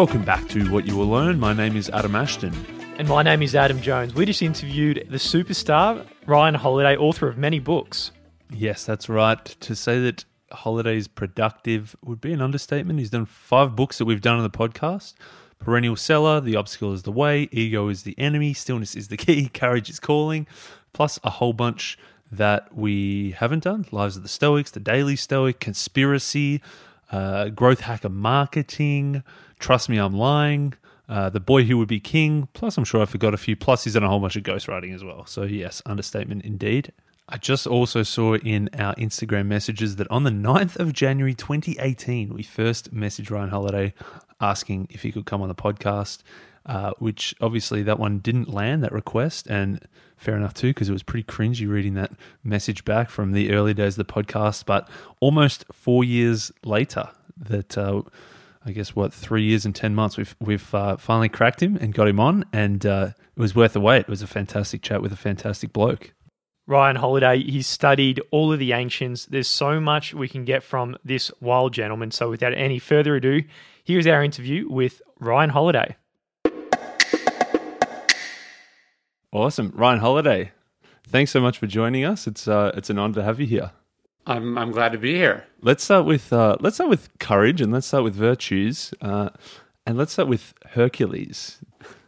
Welcome back to What You Will Learn. My name is Adam Ashton. And my name is Adam Jones. We just interviewed the superstar, Ryan Holiday, author of many books. Yes, that's right. To say that Holiday is productive would be an understatement. He's done five books that we've done on the podcast Perennial Seller, The Obstacle is the Way, Ego is the Enemy, Stillness is the Key, Courage is Calling, plus a whole bunch that we haven't done Lives of the Stoics, The Daily Stoic, Conspiracy, uh, Growth Hacker Marketing, Trust Me, I'm Lying. Uh, the boy who would be king. Plus, I'm sure I forgot a few. Plus, he's done a whole bunch of ghostwriting as well. So, yes, understatement indeed. I just also saw in our Instagram messages that on the 9th of January 2018, we first messaged Ryan Holiday asking if he could come on the podcast, uh, which obviously that one didn't land, that request. And fair enough too, because it was pretty cringy reading that message back from the early days of the podcast. But almost four years later, that. Uh, I guess what three years and ten months we've we've uh, finally cracked him and got him on, and uh, it was worth the wait. It was a fantastic chat with a fantastic bloke. Ryan Holiday, he's studied all of the ancients. There's so much we can get from this wild gentleman. So without any further ado, here's our interview with Ryan Holiday. Awesome, Ryan Holiday. Thanks so much for joining us. It's uh, it's an honor to have you here. I'm I'm glad to be here. Let's start with uh, let's start with courage and let's start with virtues. Uh, and let's start with Hercules.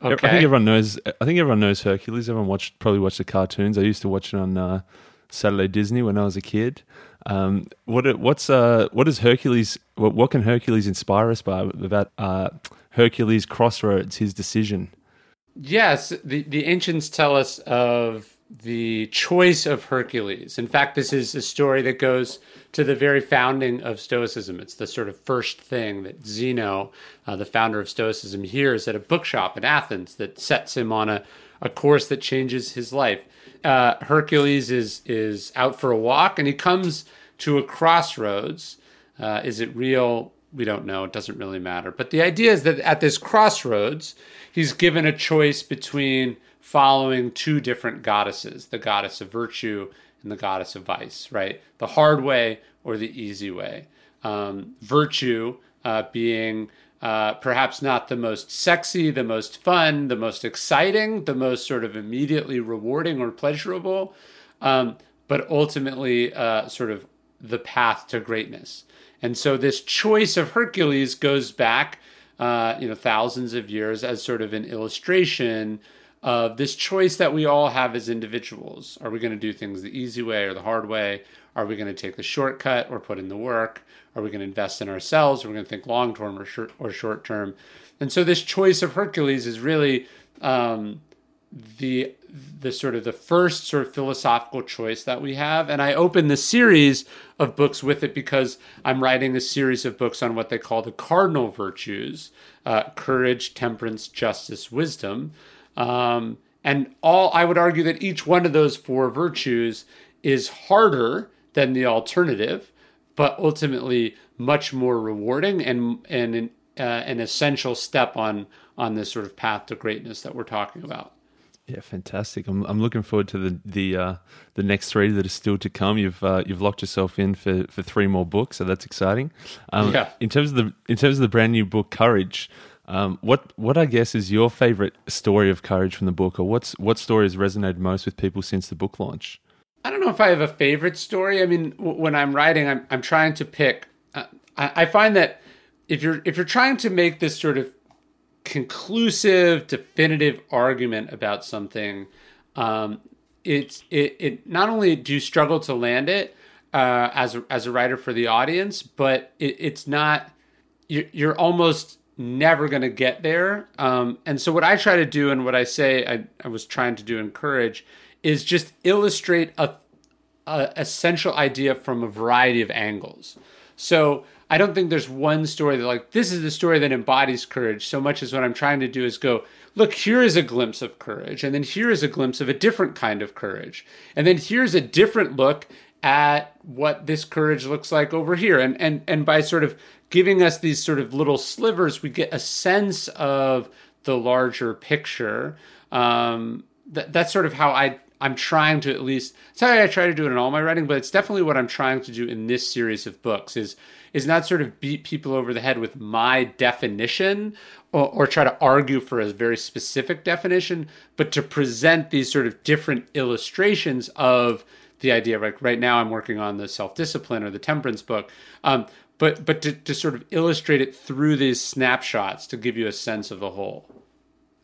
Okay. I think everyone knows. I think everyone knows Hercules. Everyone watched probably watched the cartoons. I used to watch it on uh, Saturday Disney when I was a kid. Um, what what's uh, what does Hercules? What, what can Hercules inspire us by about uh, Hercules' crossroads? His decision. Yes, the the ancients tell us of the choice of Hercules. In fact, this is a story that goes to the very founding of Stoicism. It's the sort of first thing that Zeno, uh, the founder of Stoicism, hears at a bookshop in Athens that sets him on a, a course that changes his life. Uh, Hercules is is out for a walk and he comes to a crossroads. Uh, is it real? We don't know. It doesn't really matter. But the idea is that at this crossroads, he's given a choice between following two different goddesses the goddess of virtue and the goddess of vice, right? The hard way or the easy way. Um, virtue uh, being uh, perhaps not the most sexy, the most fun, the most exciting, the most sort of immediately rewarding or pleasurable, um, but ultimately uh, sort of the path to greatness. And so this choice of Hercules goes back, uh, you know, thousands of years as sort of an illustration of this choice that we all have as individuals. Are we going to do things the easy way or the hard way? Are we going to take the shortcut or put in the work? Are we going to invest in ourselves? Are we going to think long term or short or short term? And so this choice of Hercules is really um, the the sort of the first sort of philosophical choice that we have. And I open the series of books with it because I'm writing a series of books on what they call the cardinal virtues: uh, courage, temperance, justice, wisdom. Um, and all I would argue that each one of those four virtues is harder than the alternative, but ultimately much more rewarding and and an, uh, an essential step on on this sort of path to greatness that we're talking about. Yeah, fantastic. I'm I'm looking forward to the the uh, the next three that are still to come. You've uh, you've locked yourself in for, for three more books, so that's exciting. Um, yeah. In terms of the in terms of the brand new book, Courage. Um, what what I guess is your favorite story of courage from the book, or what's what story has resonated most with people since the book launch? I don't know if I have a favorite story. I mean, w- when I'm writing, I'm I'm trying to pick. Uh, I, I find that if you're if you're trying to make this sort of conclusive, definitive argument about something, um, it's it it not only do you struggle to land it uh, as a, as a writer for the audience, but it, it's not you're, you're almost never going to get there. Um, and so, what I try to do, and what I say I, I was trying to do encourage is just illustrate a, a essential idea from a variety of angles. So, I don't think there's one story that, like, this is the story that embodies courage so much as what I'm trying to do is go, look, here is a glimpse of courage. And then here is a glimpse of a different kind of courage. And then here's a different look at what this courage looks like over here. And, and, and by sort of giving us these sort of little slivers, we get a sense of the larger picture. Um, that, that's sort of how I I'm trying to at least sorry I try to do it in all my writing, but it's definitely what I'm trying to do in this series of books is is not sort of beat people over the head with my definition or, or try to argue for a very specific definition, but to present these sort of different illustrations of the idea. Like right now, I'm working on the self discipline or the temperance book. Um, but but to, to sort of illustrate it through these snapshots to give you a sense of the whole.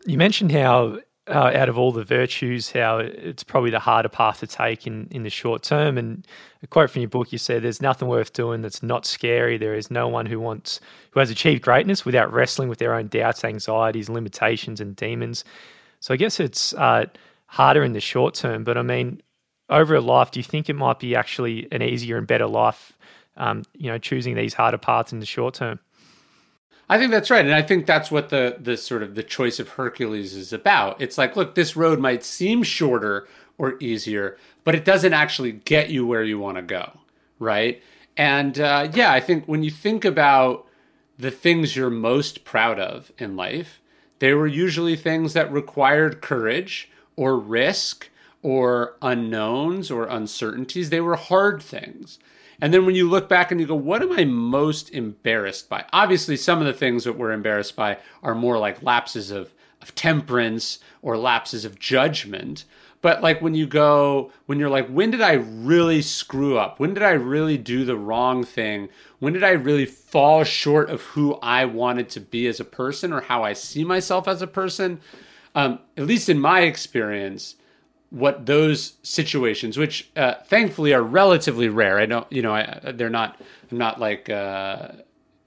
You mentioned how uh, out of all the virtues, how it's probably the harder path to take in, in the short term. And a quote from your book, you said, "There's nothing worth doing that's not scary. There is no one who wants who has achieved greatness without wrestling with their own doubts, anxieties, limitations, and demons." So I guess it's uh, harder in the short term. But I mean, over a life, do you think it might be actually an easier and better life? Um, you know, choosing these harder paths in the short term. I think that's right, and I think that's what the the sort of the choice of Hercules is about. It's like, look, this road might seem shorter or easier, but it doesn't actually get you where you want to go, right? And uh, yeah, I think when you think about the things you're most proud of in life, they were usually things that required courage or risk or unknowns or uncertainties. They were hard things. And then when you look back and you go, what am I most embarrassed by? Obviously, some of the things that we're embarrassed by are more like lapses of, of temperance or lapses of judgment. But like when you go, when you're like, when did I really screw up? When did I really do the wrong thing? When did I really fall short of who I wanted to be as a person or how I see myself as a person? Um, at least in my experience, what those situations, which uh, thankfully are relatively rare. I don't, you know, I, they're not. I'm not like. Uh,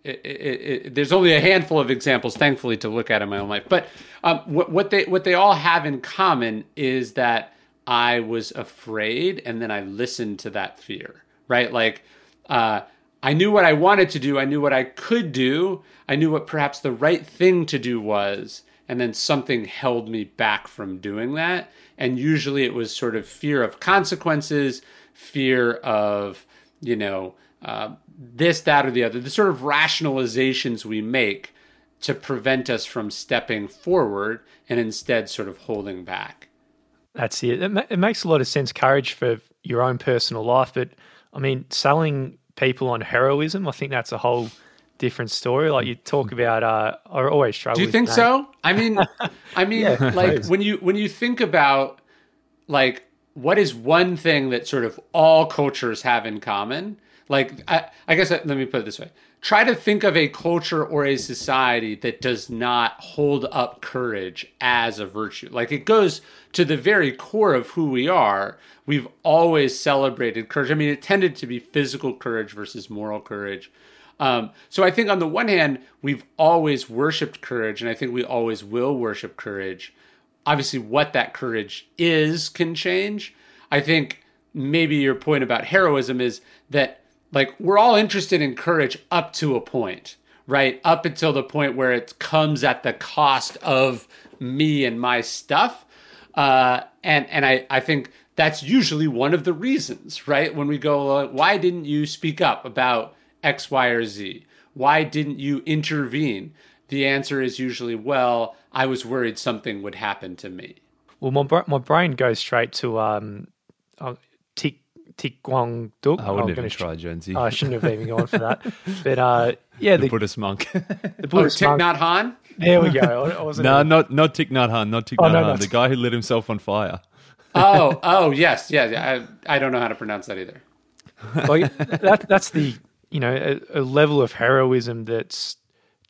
it, it, it, there's only a handful of examples, thankfully, to look at in my own life. But um, what, what they what they all have in common is that I was afraid, and then I listened to that fear. Right, like uh, I knew what I wanted to do. I knew what I could do. I knew what perhaps the right thing to do was, and then something held me back from doing that and usually it was sort of fear of consequences, fear of you know uh, this, that, or the other. The sort of rationalizations we make to prevent us from stepping forward and instead sort of holding back. That's it. It, it makes a lot of sense. Courage for your own personal life, but I mean, selling people on heroism, I think that's a whole different story. Like you talk about, uh, I always struggle. Do you think so? I mean, I mean, yeah, like when you when you think about like what is one thing that sort of all cultures have in common? Like, I, I guess let me put it this way: try to think of a culture or a society that does not hold up courage as a virtue. Like it goes to the very core of who we are. We've always celebrated courage. I mean, it tended to be physical courage versus moral courage. Um, so I think on the one hand, we've always worshipped courage, and I think we always will worship courage. Obviously, what that courage is can change. I think maybe your point about heroism is that like we're all interested in courage up to a point, right? Up until the point where it comes at the cost of me and my stuff. Uh, and and I, I think that's usually one of the reasons, right? When we go, why didn't you speak up about X, Y, or Z? Why didn't you intervene? The answer is usually, well, I was worried something would happen to me. Well, my, my brain goes straight to um, uh, Tik Tik Guang Duk. I wouldn't even try, Jonesy. I shouldn't have even gone for that. But uh, yeah, the, the, Buddhist monk. the Buddhist oh, Thich Nhat Hanh. There we go. no, not not Thich Nhat Hanh, not Thich oh, Nhat no, Hanh, the guy who lit himself on fire. oh, oh, yes, yeah. I, I don't know how to pronounce that either. Well, that, that's the you know a, a level of heroism that's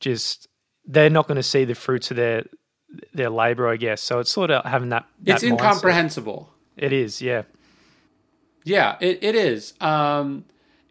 just they're not going to see the fruits of their their labor, I guess. So it's sort of having that. that it's incomprehensible. It is, yeah. Yeah, it, it is. Um,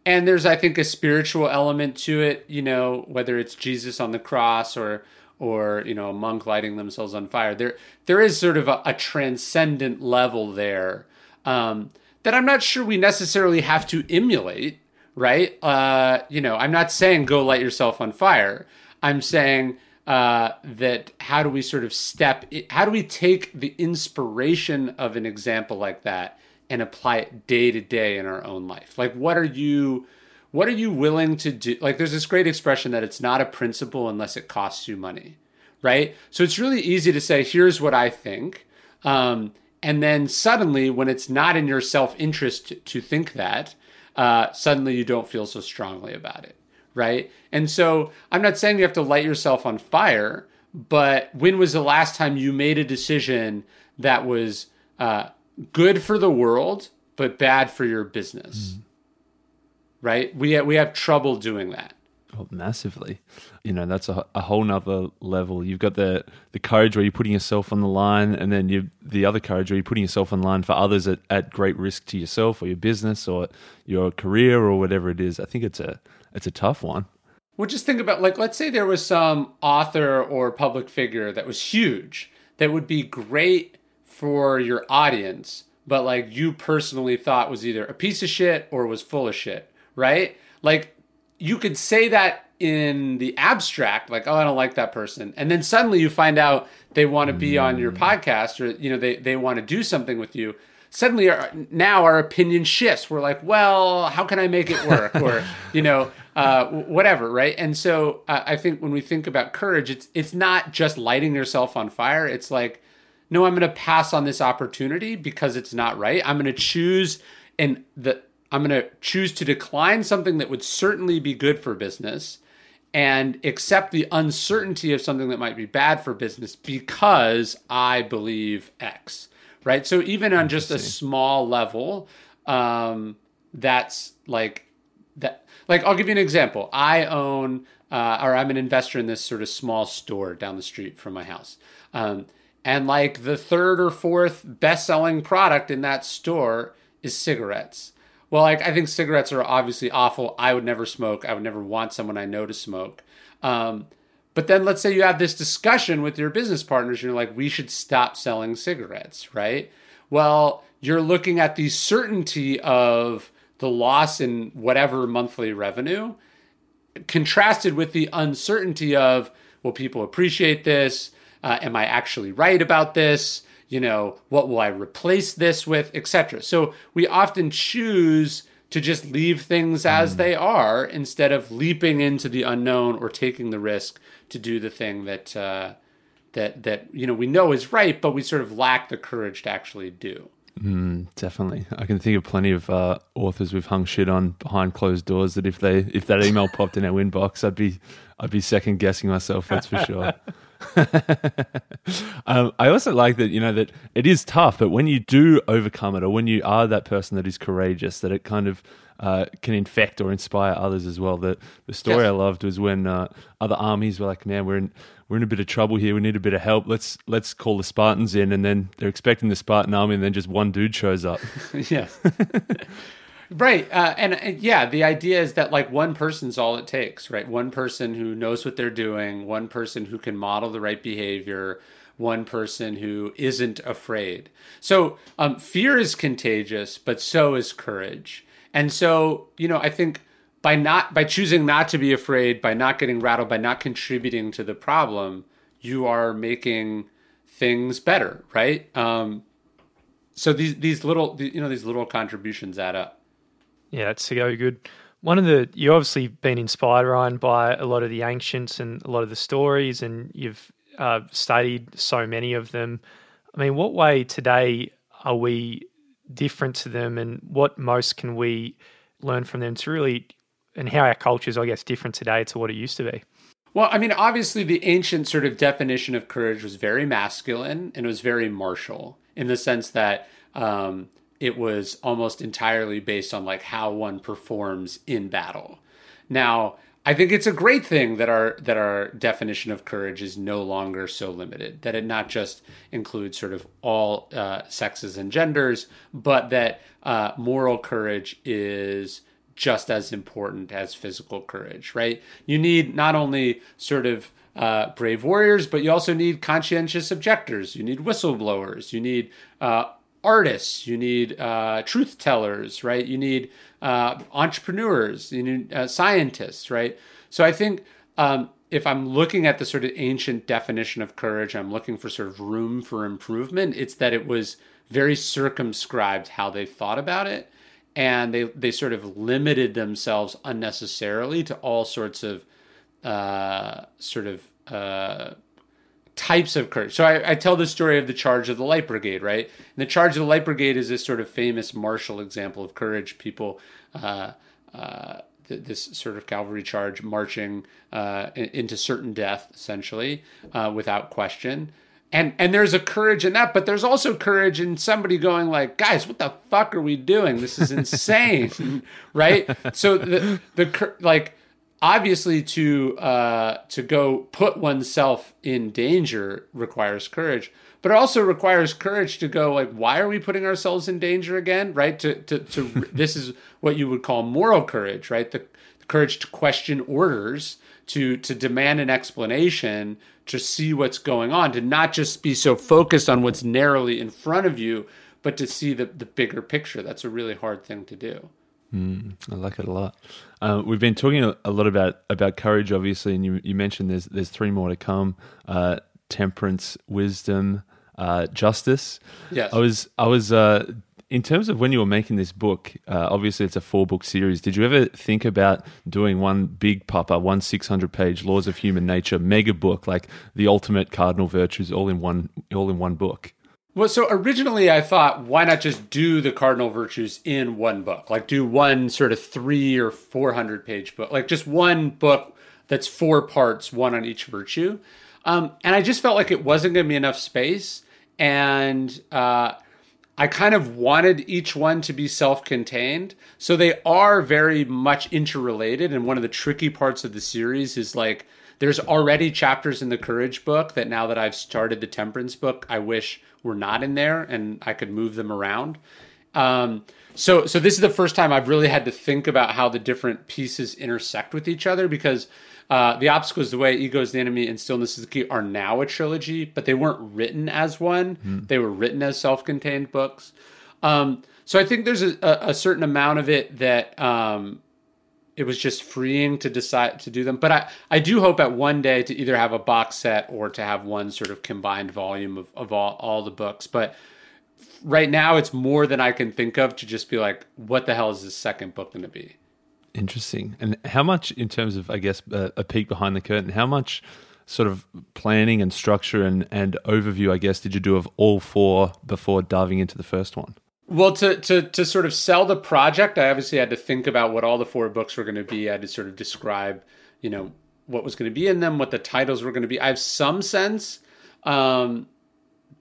and there's, I think, a spiritual element to it. You know, whether it's Jesus on the cross or or you know a monk lighting themselves on fire. There there is sort of a, a transcendent level there um, that I'm not sure we necessarily have to emulate right? Uh, you know, I'm not saying go light yourself on fire. I'm saying uh, that how do we sort of step, how do we take the inspiration of an example like that and apply it day to day in our own life? Like, what are you, what are you willing to do? Like, there's this great expression that it's not a principle unless it costs you money, right? So it's really easy to say, here's what I think. Um, and then suddenly, when it's not in your self interest to think that, uh, suddenly you don't feel so strongly about it, right? And so I'm not saying you have to light yourself on fire, but when was the last time you made a decision that was uh, good for the world but bad for your business? Mm. Right? We we have trouble doing that. Oh, massively. You know, that's a, a whole nother level. You've got the, the courage where you're putting yourself on the line, and then you the other courage where you're putting yourself on line for others at, at great risk to yourself or your business or your career or whatever it is. I think it's a it's a tough one. Well, just think about like let's say there was some author or public figure that was huge that would be great for your audience, but like you personally thought was either a piece of shit or was full of shit, right? Like you could say that in the abstract, like, oh, I don't like that person. And then suddenly you find out they want to be on your mm. podcast or, you know, they, they want to do something with you. Suddenly our, now our opinion shifts. We're like, well, how can I make it work? or, you know, uh, whatever. Right. And so uh, I think when we think about courage, it's, it's not just lighting yourself on fire. It's like, no, I'm going to pass on this opportunity because it's not right. I'm going to choose and the, I'm going to choose to decline something that would certainly be good for business and accept the uncertainty of something that might be bad for business because I believe X. Right. So even on just a small level, um, that's like that. Like I'll give you an example. I own, uh, or I'm an investor in this sort of small store down the street from my house. Um, and like the third or fourth best selling product in that store is cigarettes. Well, like I think cigarettes are obviously awful. I would never smoke. I would never want someone I know to smoke. Um, but then let's say you have this discussion with your business partners and you're like, we should stop selling cigarettes, right? Well, you're looking at the certainty of the loss in whatever monthly revenue contrasted with the uncertainty of, will people appreciate this? Uh, am I actually right about this? You know, what will I replace this with, etc. So we often choose to just leave things as mm. they are instead of leaping into the unknown or taking the risk to do the thing that uh, that that you know we know is right, but we sort of lack the courage to actually do. Mm, definitely, I can think of plenty of uh, authors we've hung shit on behind closed doors. That if they if that email popped in our inbox, I'd be I'd be second guessing myself. That's for sure. um, I also like that you know that it is tough, but when you do overcome it, or when you are that person that is courageous, that it kind of uh, can infect or inspire others as well. The the story yes. I loved was when uh, other armies were like, "Man, we're in we're in a bit of trouble here. We need a bit of help. Let's let's call the Spartans in." And then they're expecting the Spartan army, and then just one dude shows up. yeah. Right. Uh, and, and, yeah, the idea is that like one person's all it takes, right? One person who knows what they're doing, one person who can model the right behavior, one person who isn't afraid. So um, fear is contagious, but so is courage. And so, you know, I think by not by choosing not to be afraid, by not getting rattled, by not contributing to the problem, you are making things better, right? Um, so these these little you know these little contributions add up. Yeah, it's so good. One of the you obviously been inspired, Ryan, by a lot of the ancients and a lot of the stories, and you've uh, studied so many of them. I mean, what way today are we different to them, and what most can we learn from them to really, and how our culture is, I guess, different today to what it used to be? Well, I mean, obviously, the ancient sort of definition of courage was very masculine and it was very martial in the sense that um, it was almost entirely based on like how one performs in battle. Now, I think it's a great thing that our that our definition of courage is no longer so limited. That it not just includes sort of all uh, sexes and genders, but that uh, moral courage is just as important as physical courage. Right? You need not only sort of uh, brave warriors, but you also need conscientious objectors. You need whistleblowers. You need uh, artists, you need uh, truth tellers, right? You need uh, entrepreneurs, you need uh, scientists, right? So I think um, if I'm looking at the sort of ancient definition of courage, I'm looking for sort of room for improvement. It's that it was very circumscribed how they thought about it, and they they sort of limited themselves unnecessarily to all sorts of uh, sort of uh, types of courage. So I, I, tell the story of the Charge of the Light Brigade, right? And the Charge of the Light Brigade is this sort of famous martial example of courage. People, uh, uh, th- this sort of cavalry charge marching uh, into certain death, essentially, uh, without question. And and there's a courage in that, but there's also courage in somebody going like, guys, what the fuck are we doing? This is insane, right? So the the like obviously to uh, to go put oneself in danger requires courage but it also requires courage to go like why are we putting ourselves in danger again right? To to, to this is what you would call moral courage right? The, the courage to question orders to to demand an explanation to see what's going on to not just be so focused on what's narrowly in front of you but to see the, the bigger picture. That's a really hard thing to do Mm, I like it a lot. Uh, we've been talking a, lot about about courage, obviously, and you, you mentioned there's there's three more to come: uh, temperance, wisdom, uh, justice. Yes. I was I was uh, in terms of when you were making this book. Uh, obviously, it's a four book series. Did you ever think about doing one big papa, one six hundred page Laws of Human Nature mega book, like the ultimate cardinal virtues, all in one all in one book? Well, so originally I thought, why not just do the cardinal virtues in one book? Like do one sort of three or 400 page book, like just one book that's four parts, one on each virtue. Um, and I just felt like it wasn't going to be enough space. And uh, I kind of wanted each one to be self contained. So they are very much interrelated. And one of the tricky parts of the series is like, there's already chapters in the courage book that now that I've started the temperance book, I wish were not in there and I could move them around. Um, so, so this is the first time I've really had to think about how the different pieces intersect with each other because uh, the obstacle is the way, ego is the enemy, and stillness is the key are now a trilogy, but they weren't written as one. Mm. They were written as self-contained books. Um, so I think there's a, a, certain amount of it that um, it was just freeing to decide to do them. But I, I do hope at one day to either have a box set or to have one sort of combined volume of, of all, all the books. But right now it's more than I can think of to just be like, what the hell is this second book going to be? Interesting. And how much, in terms of, I guess, a, a peek behind the curtain, how much sort of planning and structure and, and overview, I guess, did you do of all four before diving into the first one? Well, to, to to sort of sell the project, I obviously had to think about what all the four books were going to be. I had to sort of describe, you know, what was going to be in them, what the titles were going to be. I have some sense, um,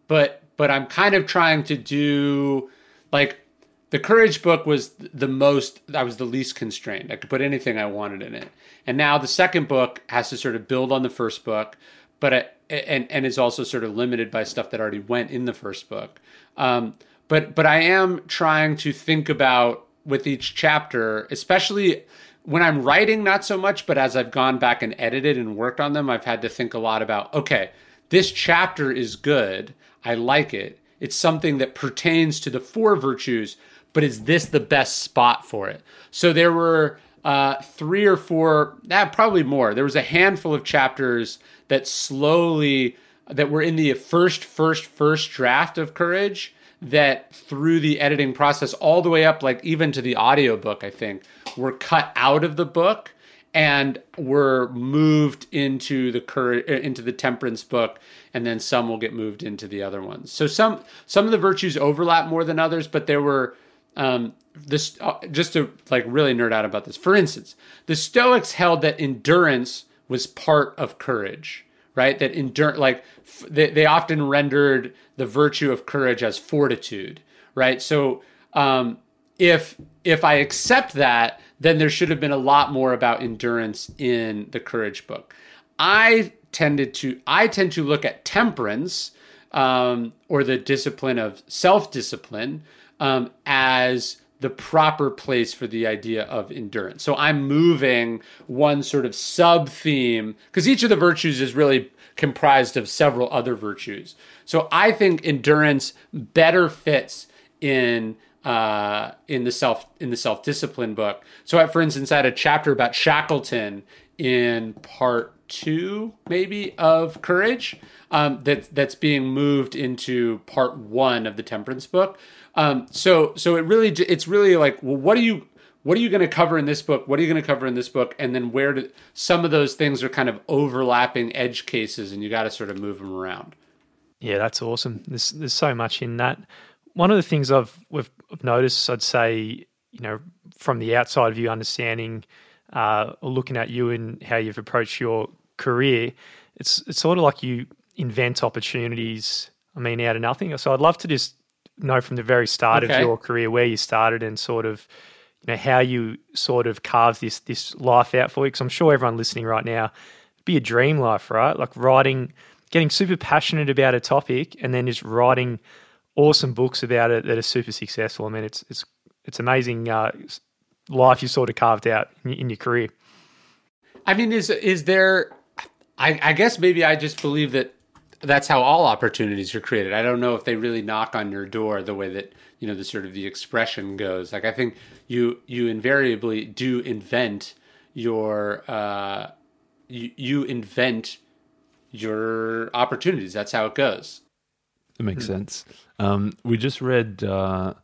but but I'm kind of trying to do like the courage book was the most I was the least constrained. I could put anything I wanted in it. And now the second book has to sort of build on the first book, but it, and and is also sort of limited by stuff that already went in the first book. Um, but but I am trying to think about with each chapter, especially when I'm writing, not so much, but as I've gone back and edited and worked on them, I've had to think a lot about okay, this chapter is good. I like it. It's something that pertains to the four virtues, but is this the best spot for it? So there were uh, three or four, nah, probably more. There was a handful of chapters that slowly that were in the first, first, first draft of Courage that through the editing process all the way up like even to the audiobook i think were cut out of the book and were moved into the uh, into the temperance book and then some will get moved into the other ones. So some some of the virtues overlap more than others but there were um, this uh, just to like really nerd out about this. For instance the stoics held that endurance was part of courage right? That endure, like f- they, they often rendered the virtue of courage as fortitude, right? So um, if if I accept that, then there should have been a lot more about endurance in the courage book. I tended to I tend to look at temperance um, or the discipline of self discipline um, as the proper place for the idea of endurance. So I'm moving one sort of sub theme because each of the virtues is really comprised of several other virtues. So I think endurance better fits in uh, in the self in the self discipline book. So, I, for instance, I had a chapter about Shackleton in part two, maybe of Courage, um, that that's being moved into part one of the Temperance book. Um, so so it really it's really like well, what do you what are you going to cover in this book? What are you going to cover in this book? And then where do some of those things are kind of overlapping edge cases, and you got to sort of move them around. Yeah, that's awesome. There's there's so much in that. One of the things I've we've noticed, I'd say, you know, from the outside view, understanding uh, or looking at you and how you've approached your career, it's it's sort of like you invent opportunities. I mean, out of nothing. So I'd love to just know from the very start okay. of your career where you started and sort of you know how you sort of carved this this life out for you. Because I'm sure everyone listening right now, be a dream life, right? Like writing, getting super passionate about a topic, and then just writing awesome books about it that are super successful. I mean, it's it's it's amazing uh, life you sort of carved out in, in your career. I mean, is is there? I, I guess maybe I just believe that that's how all opportunities are created. I don't know if they really knock on your door the way that you know the sort of the expression goes. Like I think you you invariably do invent your uh, you you invent your opportunities. That's how it goes. It makes mm-hmm. sense. Um, we just read uh,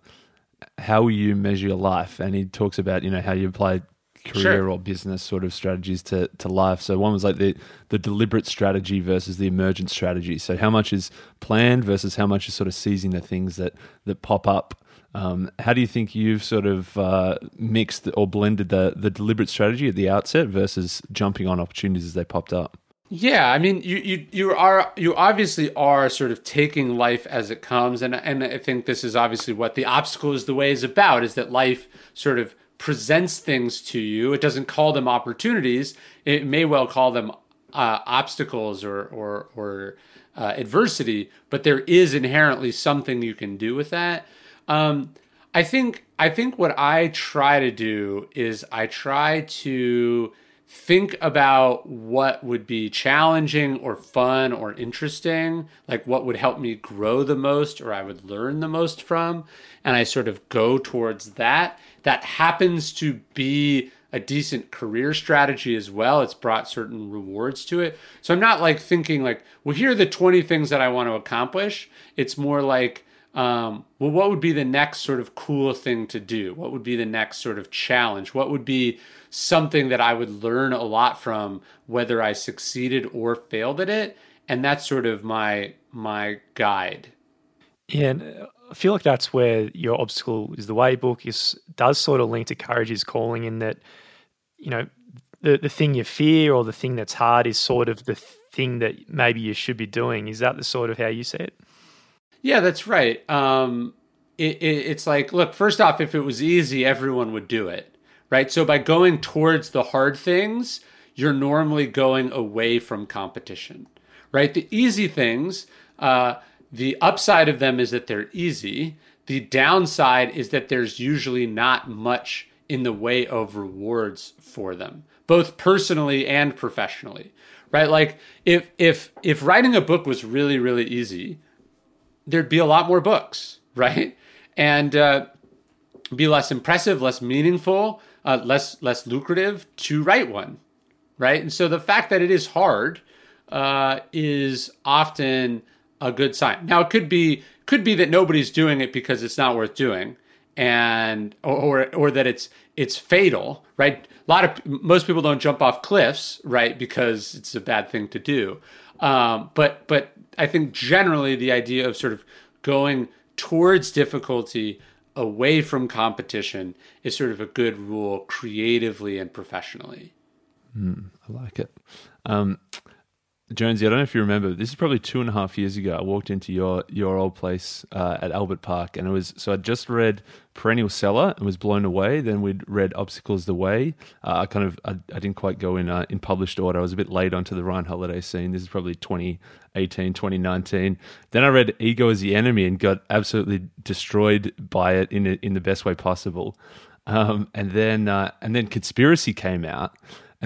how you measure your life, and he talks about you know how you apply career sure. or business sort of strategies to, to life. So one was like the the deliberate strategy versus the emergent strategy. So how much is planned versus how much is sort of seizing the things that that pop up. Um, how do you think you've sort of uh, mixed or blended the the deliberate strategy at the outset versus jumping on opportunities as they popped up? Yeah, I mean, you you you are you obviously are sort of taking life as it comes, and and I think this is obviously what the obstacle is the way is about. Is that life sort of presents things to you. It doesn't call them opportunities. It may well call them uh, obstacles or or, or uh, adversity, but there is inherently something you can do with that. Um, I think I think what I try to do is I try to think about what would be challenging or fun or interesting, like what would help me grow the most or I would learn the most from, and I sort of go towards that. That happens to be a decent career strategy as well. It's brought certain rewards to it. So I'm not like thinking like, well, here are the 20 things that I want to accomplish. It's more like, um, well, what would be the next sort of cool thing to do? What would be the next sort of challenge? What would be something that I would learn a lot from, whether I succeeded or failed at it? And that's sort of my my guide. Yeah, and I feel like that's where your obstacle is the way book is does sort of link to courage is calling in that, you know, the the thing you fear or the thing that's hard is sort of the thing that maybe you should be doing. Is that the sort of how you see it? Yeah, that's right. Um, it, it, it's like, look, first off, if it was easy, everyone would do it, right? So by going towards the hard things, you're normally going away from competition, right? The easy things, uh, the upside of them is that they're easy. The downside is that there's usually not much in the way of rewards for them, both personally and professionally, right? Like if if if writing a book was really really easy, there'd be a lot more books, right? And uh, be less impressive, less meaningful, uh, less less lucrative to write one, right? And so the fact that it is hard uh, is often a good sign. Now it could be could be that nobody's doing it because it's not worth doing, and or or that it's it's fatal, right? A lot of most people don't jump off cliffs, right, because it's a bad thing to do. Um, but but I think generally the idea of sort of going towards difficulty away from competition is sort of a good rule creatively and professionally. Mm, I like it. Um, Jonesy, I don't know if you remember. This is probably two and a half years ago. I walked into your your old place uh, at Albert Park, and it was so I just read Perennial Seller and was blown away. Then we'd read Obstacles the Way. Uh, I kind of I, I, didn't quite go in uh, in published order. I was a bit late onto the Ryan Holiday scene. This is probably 2018, 2019. Then I read Ego is the Enemy and got absolutely destroyed by it in in the best way possible. Um, and then uh, and then Conspiracy came out.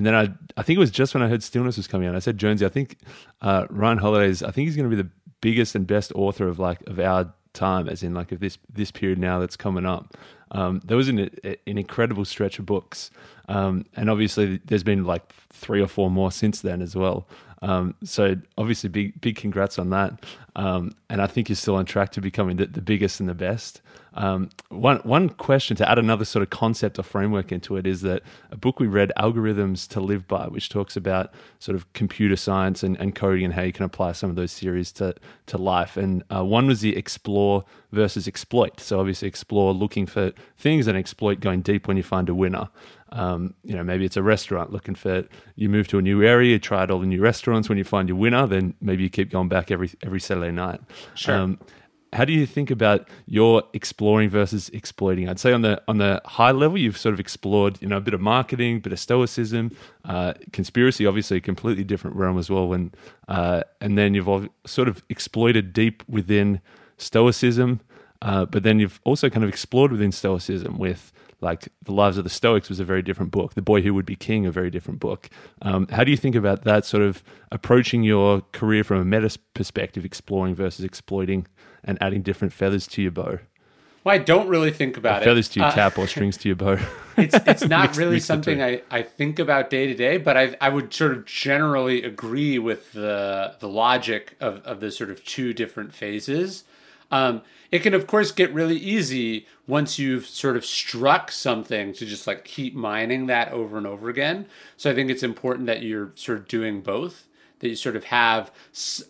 And then I, I think it was just when I heard Stillness was coming out. I said, Jonesy, I think uh, Ryan Holiday's, I think he's going to be the biggest and best author of like of our time, as in like of this this period now that's coming up. Um, there was an, an incredible stretch of books, um, and obviously there's been like three or four more since then as well. Um, so obviously, big big congrats on that. Um, and I think you're still on track to becoming the, the biggest and the best. Um, one one question to add another sort of concept or framework into it is that a book we read, Algorithms to Live By, which talks about sort of computer science and, and coding and how you can apply some of those theories to to life. And uh, one was the explore versus exploit. So obviously, explore looking for things and exploit going deep when you find a winner. Um, you know, maybe it's a restaurant looking for you move to a new area, you try out all the new restaurants. When you find your winner, then maybe you keep going back every every Saturday night. Sure. Um, how do you think about your exploring versus exploiting? I'd say on the on the high level, you've sort of explored, you know, a bit of marketing, a bit of stoicism, uh, conspiracy, obviously a completely different realm as well. When uh, and then you've sort of exploited deep within stoicism, uh, but then you've also kind of explored within stoicism with like the lives of the stoics was a very different book the boy who would be king a very different book um, how do you think about that sort of approaching your career from a meta perspective exploring versus exploiting and adding different feathers to your bow well, I don't really think about or it. Feathers to your uh, cap or strings to your bow. it's it's not mixed, really mixed something I, I think about day to day, but I I would sort of generally agree with the the logic of, of the sort of two different phases. Um, it can, of course, get really easy once you've sort of struck something to just like keep mining that over and over again. So I think it's important that you're sort of doing both, that you sort of have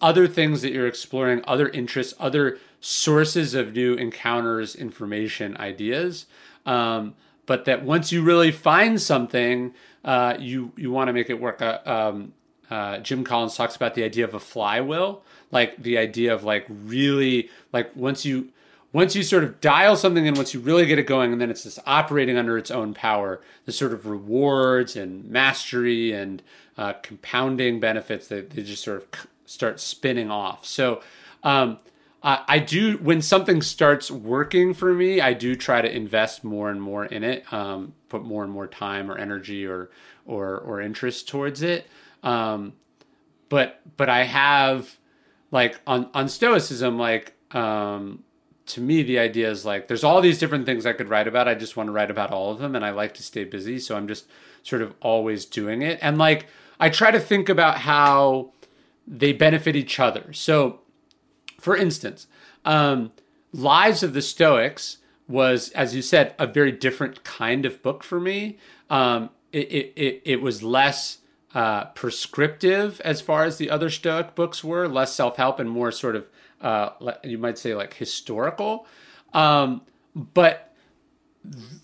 other things that you're exploring, other interests, other sources of new encounters, information, ideas. Um, but that once you really find something, uh, you you want to make it work. Uh, um, uh, Jim Collins talks about the idea of a flywheel, like the idea of like really like once you once you sort of dial something in, once you really get it going, and then it's just operating under its own power, the sort of rewards and mastery and uh, compounding benefits that they just sort of start spinning off. So um, I, I do when something starts working for me, I do try to invest more and more in it, um, put more and more time or energy or or or interest towards it. Um, but but I have like on on stoicism like um, to me the idea is like there's all these different things I could write about. I just want to write about all of them, and I like to stay busy, so I'm just sort of always doing it. And like I try to think about how they benefit each other. So, for instance, um, Lives of the Stoics was, as you said, a very different kind of book for me. Um, it, it, it, it was less uh, prescriptive as far as the other Stoic books were, less self help and more sort of, uh, you might say, like historical. Um, but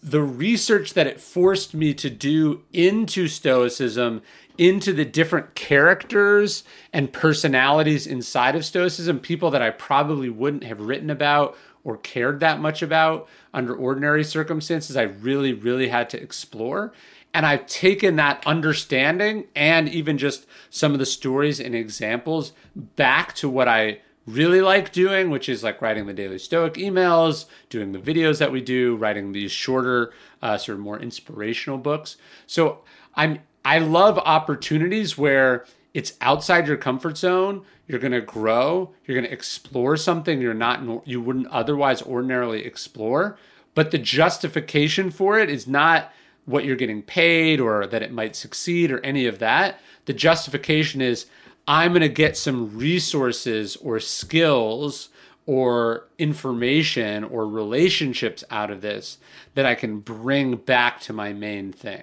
the research that it forced me to do into Stoicism, into the different characters and personalities inside of Stoicism, people that I probably wouldn't have written about or cared that much about under ordinary circumstances, I really, really had to explore. And I've taken that understanding and even just some of the stories and examples back to what I really like doing, which is like writing the daily Stoic emails, doing the videos that we do, writing these shorter, uh, sort of more inspirational books. So I'm I love opportunities where it's outside your comfort zone. You're going to grow. You're going to explore something you're not you wouldn't otherwise ordinarily explore. But the justification for it is not what you're getting paid or that it might succeed or any of that. The justification is I'm going to get some resources or skills or information or relationships out of this that I can bring back to my main thing.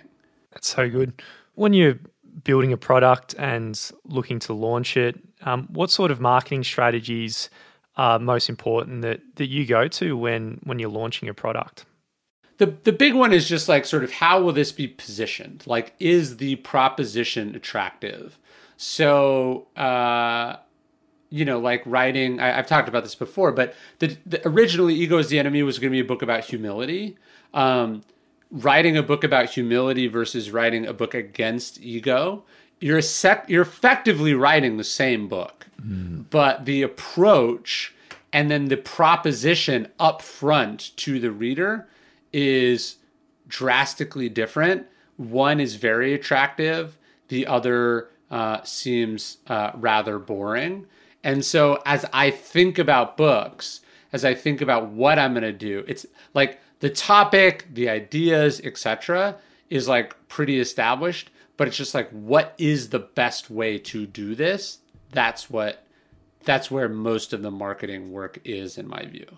That's so good. When you're building a product and looking to launch it, um, what sort of marketing strategies are most important that, that you go to when, when you're launching a product? The the big one is just like sort of how will this be positioned? Like, is the proposition attractive? So, uh, you know, like writing. I, have talked about this before, but the, the, originally, "Ego is the Enemy" was going to be a book about humility. Um, writing a book about humility versus writing a book against ego, you're sec- you're effectively writing the same book, mm. but the approach and then the proposition up front to the reader is drastically different. One is very attractive, the other uh, seems uh, rather boring. And so, as I think about books, as I think about what I'm going to do, it's like the topic, the ideas, etc., is like pretty established. but it's just like what is the best way to do this? That's what that's where most of the marketing work is in my view.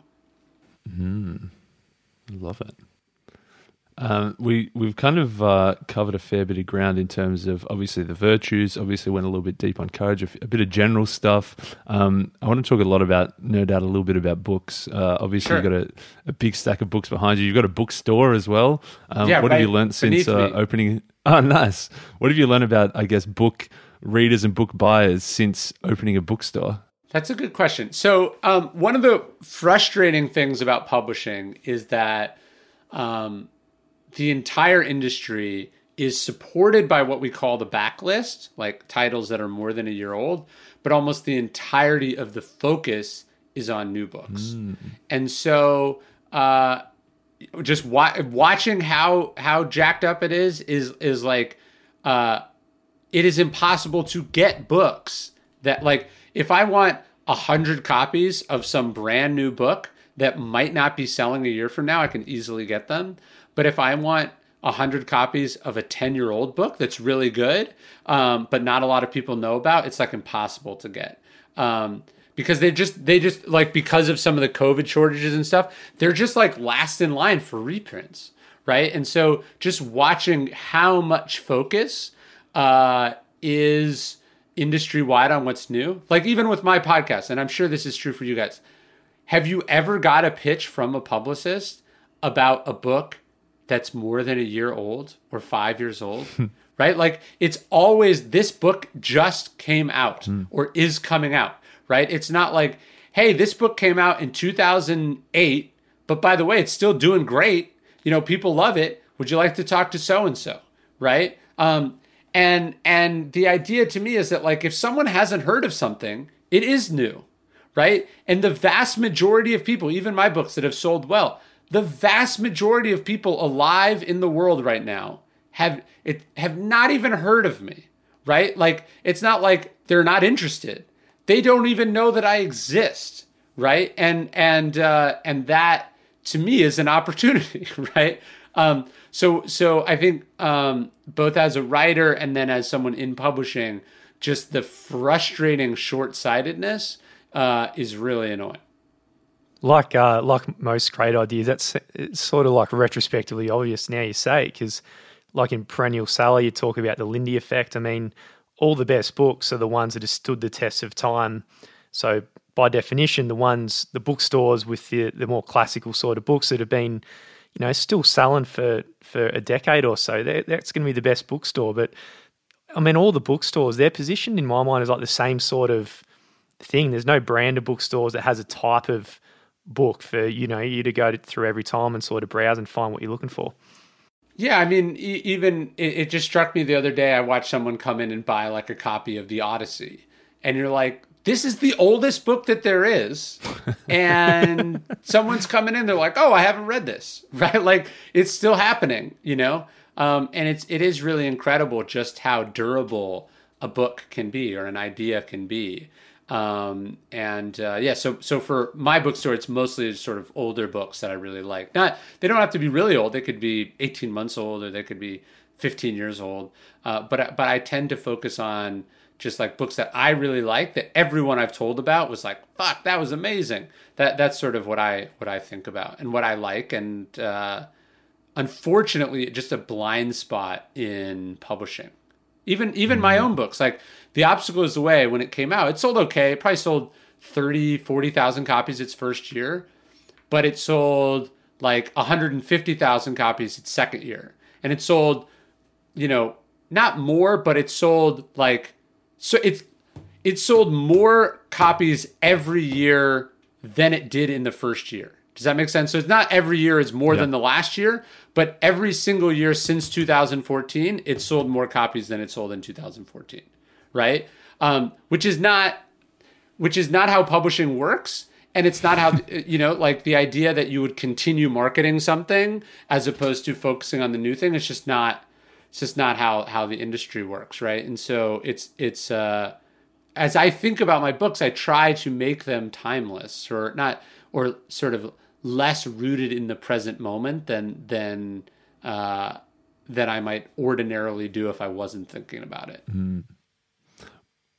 Mm, love it. Um, we we've kind of uh, covered a fair bit of ground in terms of obviously the virtues. Obviously, went a little bit deep on courage, a, f- a bit of general stuff. Um, I want to talk a lot about, no doubt, a little bit about books. Uh, obviously, Sure. you've got a, a big stack of books behind you. You've got a bookstore as well. Um, Yeah, what have you right learned since uh, opening? Oh, nice. What have you learned about, I guess, book readers and book buyers since opening a bookstore? That's a good question. So, um, one of the frustrating things about publishing is that um, the entire industry is supported by what we call the backlist, like titles that are more than a year old, but almost the entirety of the focus is on new books. And so, uh, just wa- watching how how jacked up it is is is like uh, it is impossible to get books that like if I want a hundred copies of some brand new book that might not be selling a year from now, I can easily get them. But if I want a hundred copies of a ten year old book that's really good, um, but not a lot of people know about, it's like impossible to get. Um, because they just they just like because of some of the COVID shortages and stuff, they're just like last in line for reprints, right? And so just watching how much focus uh, is industry wide on what's new, like even with my podcast, and I'm sure this is true for you guys. Have you ever got a pitch from a publicist about a book that's more than a year old or five years old? right? Like it's always this book just came out or is coming out, right? It's not like, hey, this book came out in 2008, but by the way, it's still doing great. You know, people love it. Would you like to talk to so and so, right? Um, and and the idea to me is that like if someone hasn't heard of something, it is new, right? And the vast majority of people, even my books that have sold well, the vast majority of people alive in the world right now have it have not even heard of me, right? Like it's not like they're not interested. They don't even know that I exist, right? And and uh, and that to me is an opportunity, right? Um, so so I think um, both as a writer and then as someone in publishing, just the frustrating short sightedness uh, is really annoying. like uh, like most great ideas, that's it's sort of like retrospectively obvious now you say because like in Perennial Seller, you talk about the Lindy effect. I mean, all the best books are the ones that have stood the test of time. So by definition, the ones the bookstores with the the more classical sort of books that have been, you know, still selling for for a decade or so, that- that's going to be the best bookstore. But I mean, all the bookstores they're positioned in my mind as like the same sort of thing. There's no brand of bookstores that has a type of book for you know you to go through every time and sort of browse and find what you're looking for. Yeah, I mean, e- even it, it just struck me the other day. I watched someone come in and buy like a copy of the Odyssey, and you're like, "This is the oldest book that there is," and someone's coming in, they're like, "Oh, I haven't read this," right? Like it's still happening, you know. Um, and it's it is really incredible just how durable a book can be or an idea can be. Um, and uh, yeah, so so for my bookstore, it's mostly sort of older books that I really like. Not they don't have to be really old; they could be 18 months old or they could be 15 years old. Uh, but I- but I tend to focus on just like books that I really like that everyone I've told about was like, "Fuck, that was amazing." That that's sort of what I what I think about and what I like and. Uh, unfortunately just a blind spot in publishing. Even even my own books, like The Obstacle is the Way, when it came out, it sold okay. It probably sold 30, 40,000 copies its first year, but it sold like 150,000 copies its second year. And it sold, you know, not more, but it sold like so it's it sold more copies every year than it did in the first year. Does that make sense? So it's not every year is more than the last year, but every single year since 2014, it sold more copies than it sold in 2014, right? Um, which is not which is not how publishing works and it's not how you know like the idea that you would continue marketing something as opposed to focusing on the new thing it's just not it's just not how how the industry works right and so it's it's uh as i think about my books i try to make them timeless or not or sort of less rooted in the present moment than than uh than I might ordinarily do if I wasn't thinking about it. Mm.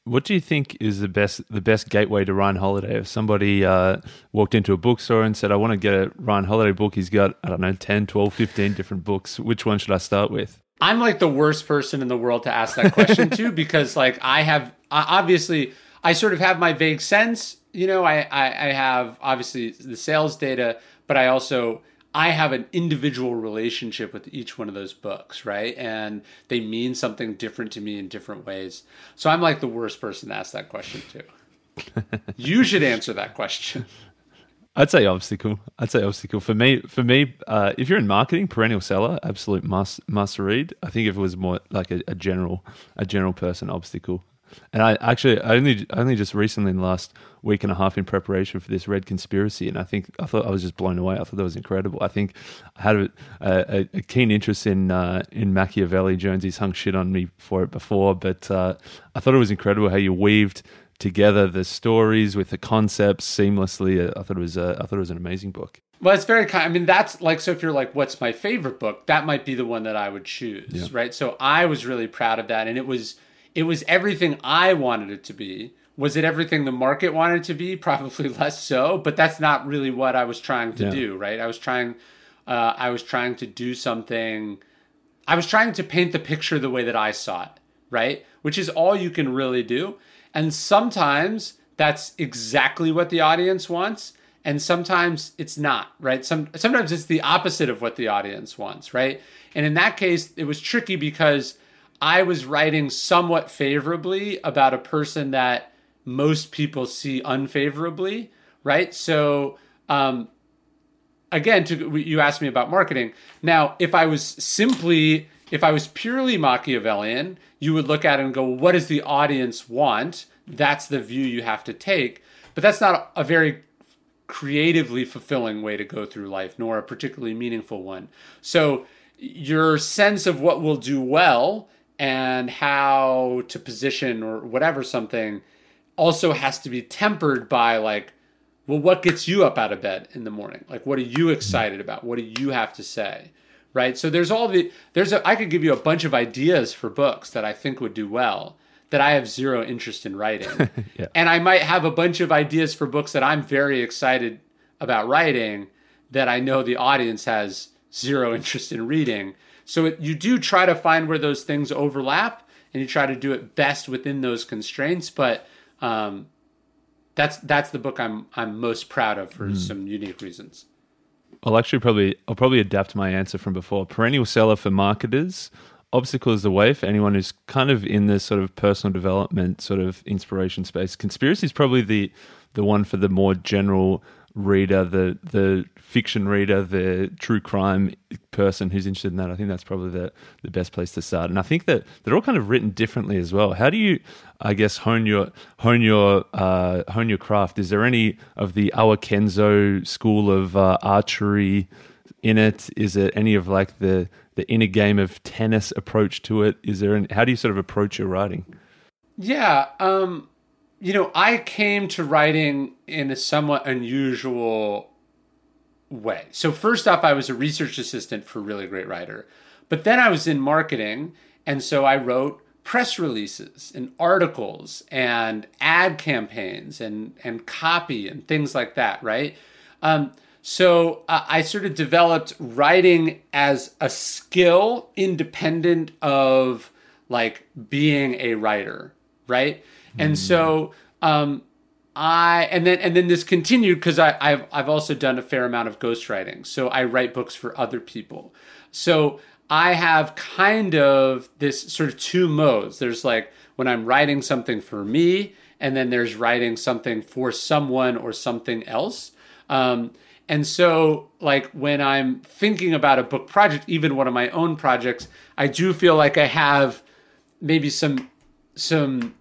What do you think is the best the best gateway to Ryan Holiday? If somebody uh, walked into a bookstore and said, I want to get a Ryan Holiday book, he's got, I don't know, 10, 12, 15 different books. Which one should I start with? I'm like the worst person in the world to ask that question to because like I have obviously I sort of have my vague sense, you know, I, I, I have obviously the sales data, but I also I have an individual relationship with each one of those books, right? And they mean something different to me in different ways. So I'm like the worst person to ask that question to. you should answer that question. I'd say obstacle. I'd say obstacle for me. For me, uh, if you're in marketing, perennial seller, absolute must must read. I think if it was more like a, a general a general person, obstacle. And I actually I only only just recently in the last week and a half in preparation for this read Conspiracy, and I think I thought I was just blown away. I thought that was incredible. I think I had a, a, a keen interest in uh, in Machiavelli. Jonesy's hung shit on me for it before, but uh, I thought it was incredible how you weaved together the stories with the concepts seamlessly. I thought it was a, I thought it was an amazing book. Well, it's very kind. I mean, that's like so. If you're like, "What's my favorite book?" That might be the one that I would choose, yeah. right? So I was really proud of that, and it was it was everything I wanted it to be. Was it everything the market wanted it to be? Probably less so, but that's not really what I was trying to yeah. do, right? I was trying, uh, I was trying to do something. I was trying to paint the picture the way that I saw it, right? Which is all you can really do. And sometimes that's exactly what the audience wants, and sometimes it's not, right? Some sometimes it's the opposite of what the audience wants, right? And in that case, it was tricky because I was writing somewhat favorably about a person that most people see unfavorably, right? So, um, again, to, you asked me about marketing. Now, if I was simply, if I was purely Machiavellian, you would look at it and go, what does the audience want? That's the view you have to take. But that's not a very creatively fulfilling way to go through life, nor a particularly meaningful one. So, your sense of what will do well and how to position or whatever something also has to be tempered by like well what gets you up out of bed in the morning like what are you mm-hmm. excited about what do you have to say right so there's all the there's a, i could give you a bunch of ideas for books that i think would do well that i have zero interest in writing yeah. and i might have a bunch of ideas for books that i'm very excited about writing that i know the audience has zero interest in reading so it, you do try to find where those things overlap, and you try to do it best within those constraints. But um, that's that's the book I'm I'm most proud of for mm. some unique reasons. I'll actually probably I'll probably adapt my answer from before. Perennial seller for marketers. Obstacle is the way for anyone who's kind of in this sort of personal development, sort of inspiration space. Conspiracy is probably the the one for the more general reader, the the fiction reader, the true crime person who's interested in that, I think that's probably the, the best place to start. And I think that they're all kind of written differently as well. How do you, I guess, hone your hone your uh, hone your craft? Is there any of the Awa Kenzo school of uh, archery in it? Is it any of like the the inner game of tennis approach to it? Is there? An, how do you sort of approach your writing? Yeah. Um, you know, I came to writing in a somewhat unusual way. So first off, I was a research assistant for a Really Great Writer, but then I was in marketing, and so I wrote press releases and articles and ad campaigns and and copy and things like that, right? Um, so uh, I sort of developed writing as a skill independent of like being a writer, right? And so um, I and then and then this continued because I I've I've also done a fair amount of ghostwriting. So I write books for other people. So I have kind of this sort of two modes. There's like when I'm writing something for me, and then there's writing something for someone or something else. Um, and so, like when I'm thinking about a book project, even one of my own projects, I do feel like I have maybe some some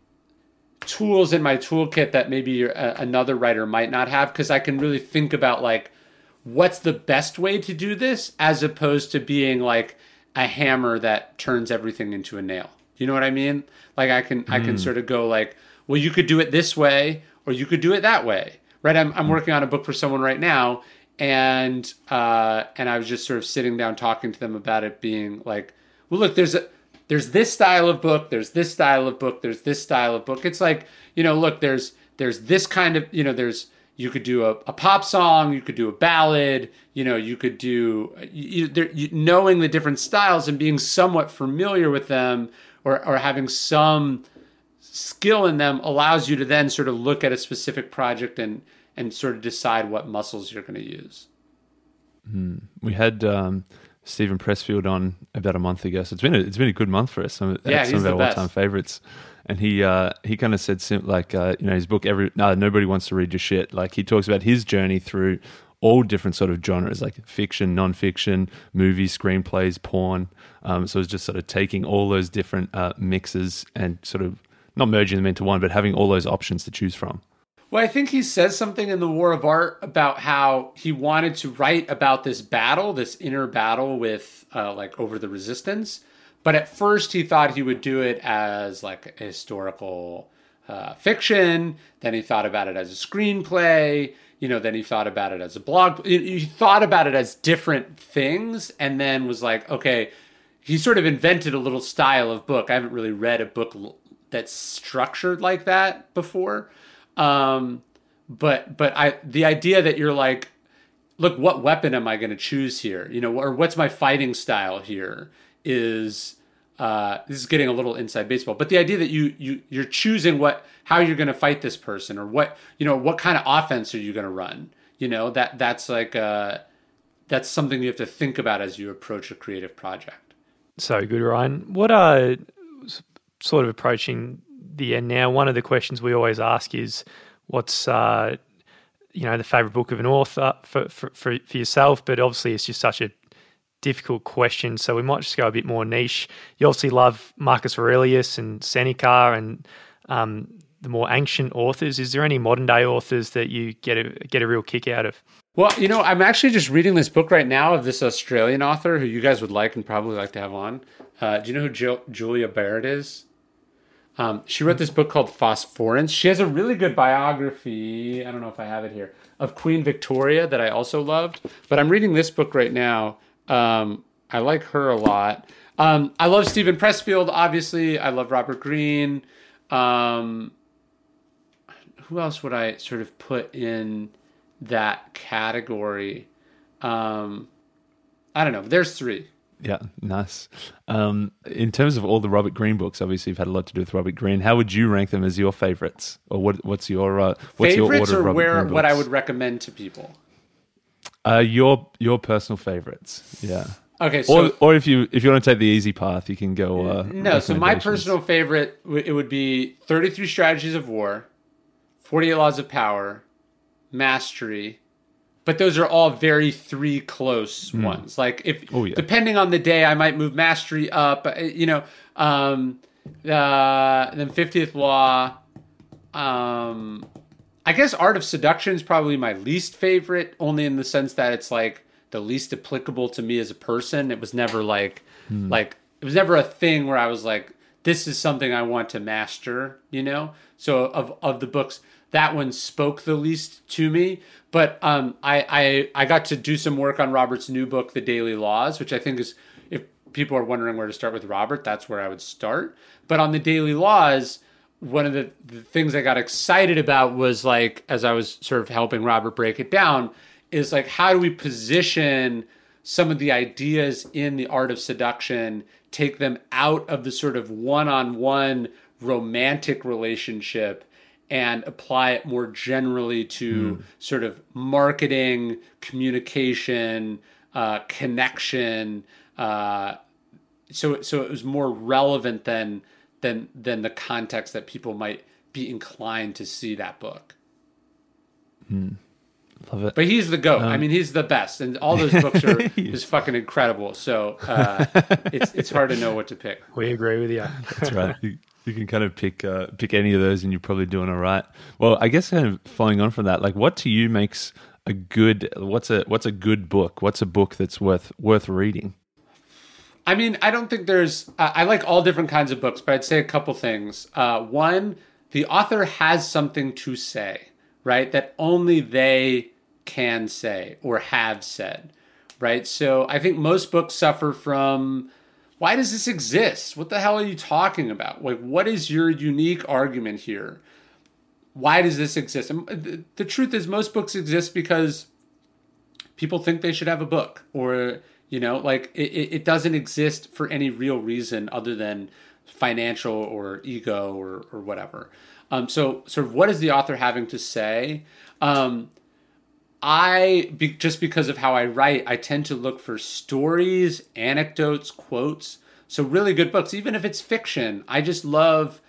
tools in my toolkit that maybe a, another writer might not have because I can really think about like what's the best way to do this as opposed to being like a hammer that turns everything into a nail. You know what I mean? Like I can mm. I can hmm. sort of go like, well, you could do it this way or you could do it that way. Right? I'm I'm working on a book for someone right now and uh and I was just sort of sitting down talking to them about it being like well, look, there's a there's this style of book, there's this style of book, there's this style of book. It's like, you know, look, there's there's this kind of, you know, there's you could do a, a pop song, you could do a ballad, you know, you could do you, you, knowing the different styles and being somewhat familiar with them or, or having some skill in them allows you to then sort of look at a specific project and and sort of decide what muscles you're going to use. Hmm. We had um, Steven Pressfield on about a month ago, so it's been a, it's been a good month for us. Some, yeah, some of our all time favorites. And he uh, he kind of said like uh, you know his book every no, nobody wants to read your shit. Like he talks about his journey through all different sort of genres like fiction, non-fiction, movies, screenplays, porn. Um, so it's just sort of taking all those different uh, mixes and sort of not merging them into one, but having all those options to choose from. Well, I think he says something in the War of Art about how he wanted to write about this battle, this inner battle with uh, like over the resistance. But at first, he thought he would do it as like a historical uh, fiction. Then he thought about it as a screenplay. You know, then he thought about it as a blog. He thought about it as different things, and then was like, okay. He sort of invented a little style of book. I haven't really read a book that's structured like that before. Um, but but I the idea that you're like, look, what weapon am I going to choose here? You know, or what's my fighting style here? Is uh, this is getting a little inside baseball, but the idea that you you you're choosing what how you're going to fight this person or what you know what kind of offense are you going to run? You know that that's like uh, that's something you have to think about as you approach a creative project. So good, Ryan. What are sort of approaching the end now, one of the questions we always ask is, what's uh, you know the favorite book of an author for, for, for, yourself? But obviously, it's just such a difficult question, so we might just go a bit more niche. You obviously love Marcus Aurelius and Seneca and um, the more ancient authors. Is there any modern day authors that you get a get a real kick out of? Well, you know, I'm actually just reading this book right now of this Australian author who you guys would like and probably like to have on. Uh, do you know who jo- Julia Baird is? Um, she wrote this book called Phosphorescence. She has a really good biography. I don't know if I have it here of Queen Victoria that I also loved. But I'm reading this book right now. Um, I like her a lot. Um, I love Steven Pressfield. Obviously, I love Robert Greene. Um, who else would I sort of put in that category? Um, I don't know. There's three. Yeah, nice. Um, in terms of all the Robert Greene books, obviously you've had a lot to do with Robert Greene. How would you rank them as your favorites, or what? What's your uh, what's favorites, your order or where what I would recommend to people? Uh, your your personal favorites, yeah. Okay, so or, or if you if you want to take the easy path, you can go. Uh, no, so my personal favorite it would be Thirty Three Strategies of War, Forty Eight Laws of Power, Mastery, but those are all very three close mm. ones. Like if oh, yeah. depending on the day, I might move mastery up. Uh, you know, um, uh, then fiftieth law. Um, I guess art of seduction is probably my least favorite, only in the sense that it's like the least applicable to me as a person. It was never like mm. like it was never a thing where I was like, this is something I want to master. You know, so of of the books that one spoke the least to me. But um, I, I I got to do some work on Robert's new book, The Daily Laws, which I think is if people are wondering where to start with Robert, that's where I would start. But on the Daily Laws, one of the, the things I got excited about was like as I was sort of helping Robert break it down, is like how do we position some of the ideas in the art of seduction, take them out of the sort of one-on-one romantic relationship and apply it more generally to mm. sort of marketing, communication, uh, connection. Uh, so, so it was more relevant than than than the context that people might be inclined to see that book. Mm. Love it. But he's the goat. Um, I mean, he's the best, and all those books are just fucking incredible. So uh, it's it's hard to know what to pick. We agree with you. That's right. You can kind of pick uh, pick any of those, and you're probably doing all right. Well, I guess kind of following on from that, like, what to you makes a good what's a what's a good book? What's a book that's worth worth reading? I mean, I don't think there's. Uh, I like all different kinds of books, but I'd say a couple things. Uh, one, the author has something to say, right? That only they can say or have said, right? So I think most books suffer from why does this exist? What the hell are you talking about? Like, what is your unique argument here? Why does this exist? And the truth is, most books exist because people think they should have a book, or you know, like it, it doesn't exist for any real reason other than financial or ego or or whatever. Um, so, sort of, what is the author having to say? Um, I be, just because of how I write, I tend to look for stories, anecdotes, quotes. So really good books, even if it's fiction. I just love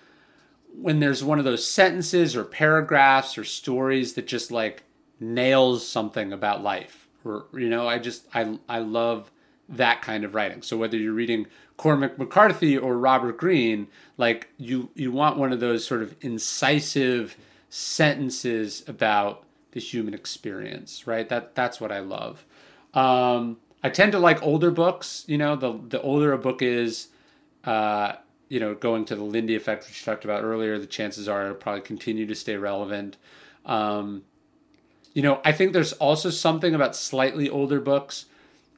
when there's one of those sentences or paragraphs or stories that just like nails something about life. Or you know, I just I I love that kind of writing. So whether you're reading Cormac McCarthy or Robert Greene, like you you want one of those sort of incisive sentences about the human experience, right? That that's what I love. Um, I tend to like older books. You know, the the older a book is, uh, you know, going to the Lindy effect, which you talked about earlier, the chances are it'll probably continue to stay relevant. Um, you know, I think there's also something about slightly older books.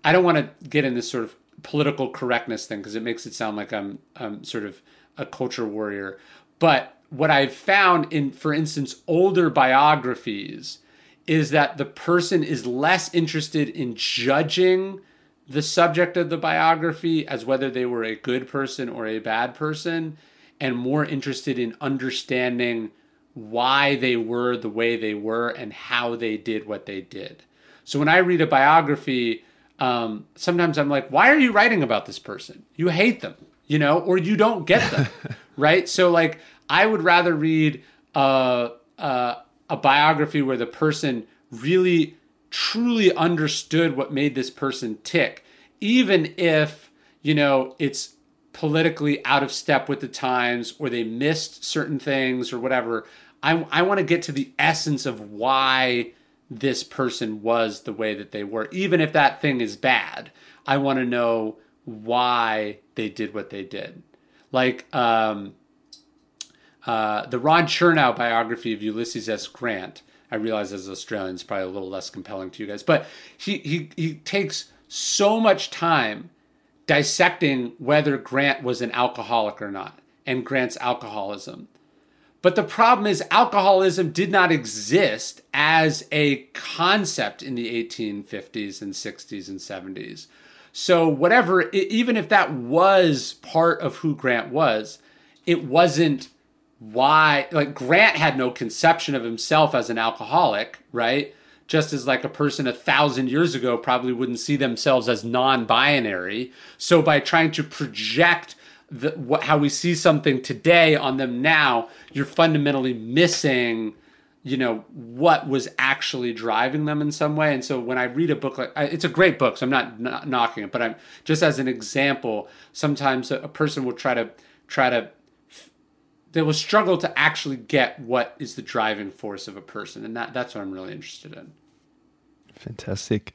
I don't want to get in this sort of political correctness thing because it makes it sound like I'm I'm sort of a culture warrior. But what I've found in, for instance, older biographies is that the person is less interested in judging the subject of the biography as whether they were a good person or a bad person, and more interested in understanding why they were the way they were and how they did what they did. So when I read a biography, um, sometimes I'm like, why are you writing about this person? You hate them, you know, or you don't get them, right? So like, I would rather read uh, uh, a biography where the person really truly understood what made this person tick, even if, you know, it's politically out of step with the times or they missed certain things or whatever. I, I want to get to the essence of why this person was the way that they were. Even if that thing is bad, I want to know why they did what they did. Like, um, uh, the Ron Chernow biography of Ulysses S. Grant. I realize as Australians, probably a little less compelling to you guys, but he he he takes so much time dissecting whether Grant was an alcoholic or not, and Grant's alcoholism. But the problem is, alcoholism did not exist as a concept in the 1850s and 60s and 70s. So, whatever, even if that was part of who Grant was, it wasn't why like Grant had no conception of himself as an alcoholic, right? Just as like a person a thousand years ago probably wouldn't see themselves as non-binary. So by trying to project the, what, how we see something today on them now, you're fundamentally missing, you know, what was actually driving them in some way. And so when I read a book like it's a great book, so I'm not, not knocking it, but I'm just as an example. Sometimes a, a person will try to try to they will struggle to actually get what is the driving force of a person, and that that's what I'm really interested in. Fantastic.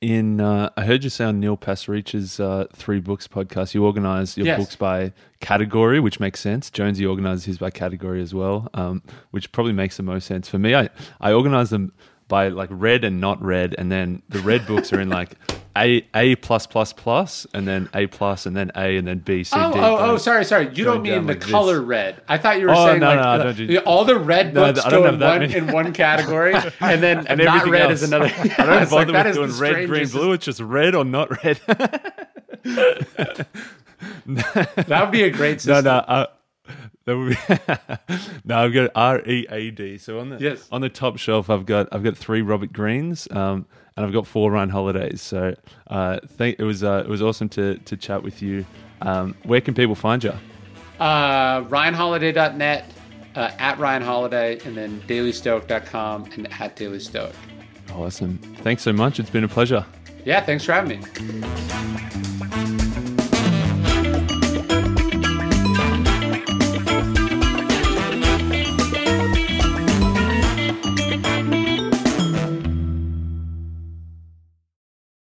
In uh, I heard you say on Neil Pasricha's uh, three books podcast, you organize your yes. books by category, which makes sense. Jonesy organizes his by category as well, um, which probably makes the most sense for me. I I organize them by like red and not red, and then the red books are in like A A plus plus plus, and then A plus, and then A, and then B C oh, D. Oh, oh, sorry, sorry. You don't mean the like color this. red. I thought you were oh, saying no, like no, the, do, all the red books no, go in one, in one category, and then and not red else. is another. I don't bother like, with doing red, green, blue. It's just red or not red. that would be a great system. No, no. Uh, that would be no. I've got R E A D. So on the yes. on the top shelf, I've got I've got three Robert Greenes, um, and I've got four Ryan Holidays. So uh, think it was uh, it was awesome to to chat with you. Um, where can people find you? Uh, RyanHoliday.net, uh, at Ryan Holiday, and then DailyStoic.com and at Daily Stoic. Awesome. Thanks so much. It's been a pleasure. Yeah, thanks for having me.